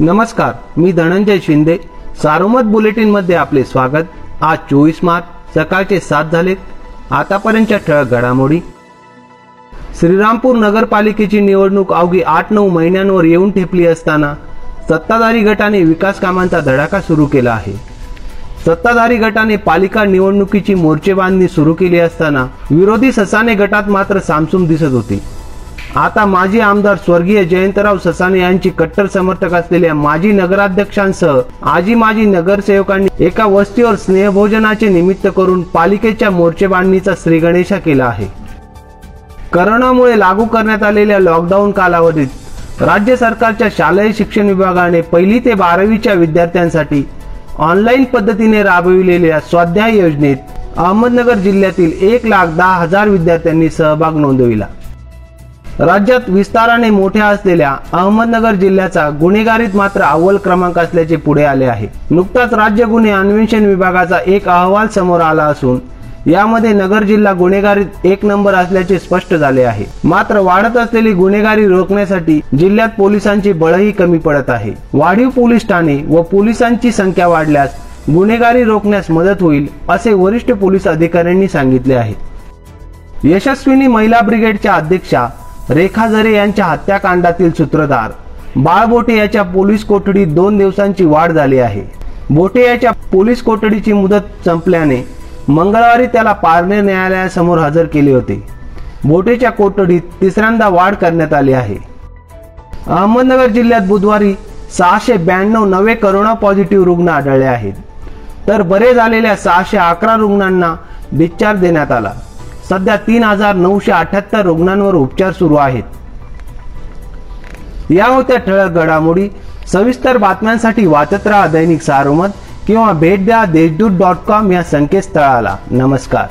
नमस्कार मी धनंजय शिंदे. सारोमत बुलेटिनमध्ये आपले स्वागत. आज चोवीस मार्च सकाळचे सात झालेत आतापर्यंतच्या ठळक घडामोडी. श्रीरामपूर नगरपालिकेची निवडणूक अवघी आठ नऊ महिन्यांवर येऊन ठेपली असताना सत्ताधारी गटाने विकास कामांचा धडाका सुरू केला आहे. सत्ताधारी गटाने पालिका निवडणुकीची मोर्चेबांधणी सुरू केली असताना विरोधी ससाने गटात मात्र सामसूम दिसत होती. आता माजी आमदार स्वर्गीय जयंतराव ससाने यांची कट्टर समर्थक असलेल्या माजी नगराध्यक्षांसह आजी माजी नगरसेवकांनी एका वस्तीवर स्नेहभोजनाचे निमित्त करून पालिकेच्या मोर्चेबांधणीचा श्रीगणेशा केला आहे. करोनामुळे लागू करण्यात आलेल्या लॉकडाऊन कालावधीत राज्य सरकारच्या शालेय शिक्षण विभागाने पहिली ते बारावीच्या विद्यार्थ्यांसाठी ऑनलाईन पद्धतीने राबविलेल्या स्वाध्याय योजनेत अहमदनगर जिल्ह्यातील एक लाख दहा हजार विद्यार्थ्यांनी सहभाग नोंदविला. राज्यात विस्ताराने मोठ्या असलेल्या अहमदनगर जिल्ह्याचा गुन्हेगारीत मात्र अव्वल क्रमांक असल्याचे पुढे आले आहे. नुकताच राज्य गुन्हे अन्वेषण विभागाचा एक अहवाल समोर आला असून यामध्ये नगर जिल्हा गुन्हेगारीत एक नंबर असल्याचे स्पष्ट झाले आहे. मात्र वाढत असलेली गुन्हेगारी रोखण्यासाठी जिल्ह्यात पोलिसांची बळही कमी पडत आहे. वाढीव पोलीस ठाणे व पोलिसांची संख्या वाढल्यास गुन्हेगारी रोखण्यास मदत होईल असे वरिष्ठ पोलीस अधिकाऱ्यांनी सांगितले आहे. यशस्विनी महिला ब्रिगेडच्या अध्यक्षा रेखा झरे यांच्या हत्याकांडातील सूत्रधार. बाळ बोटे याच्या पोलीस कोठडीत दोन दिवसांची वाढ झाली आहे. बोटे याच्या पोलीस कोठडीची मुदत संपल्याने मंगळवारी त्याला पारणे न्यायालयासमोर हजर केले होते. बोटेच्या कोठडीत तिसऱ्यांदा वाढ करण्यात आली आहे. अहमदनगर जिल्ह्यात बुधवारी सहाशे ब्याण्णव नवे करोना पॉझिटिव्ह रुग्ण आढळले आहेत. तर बरे झालेल्या सहाशे अकरा रुग्णांना डिस्चार्ज देण्यात आला. सध्या तीन हजार नऊशे अठ्याहत्तर रुग्णांवर उपचार सुरू आहेत. या होत्या ठळक घडामोडी. सविस्तर बातम्यांसाठी वाचत राहा दैनिक सारोमत किंवा भेट द्या देशदूत डॉट कॉम या संकेतस्थळाला. नमस्कार.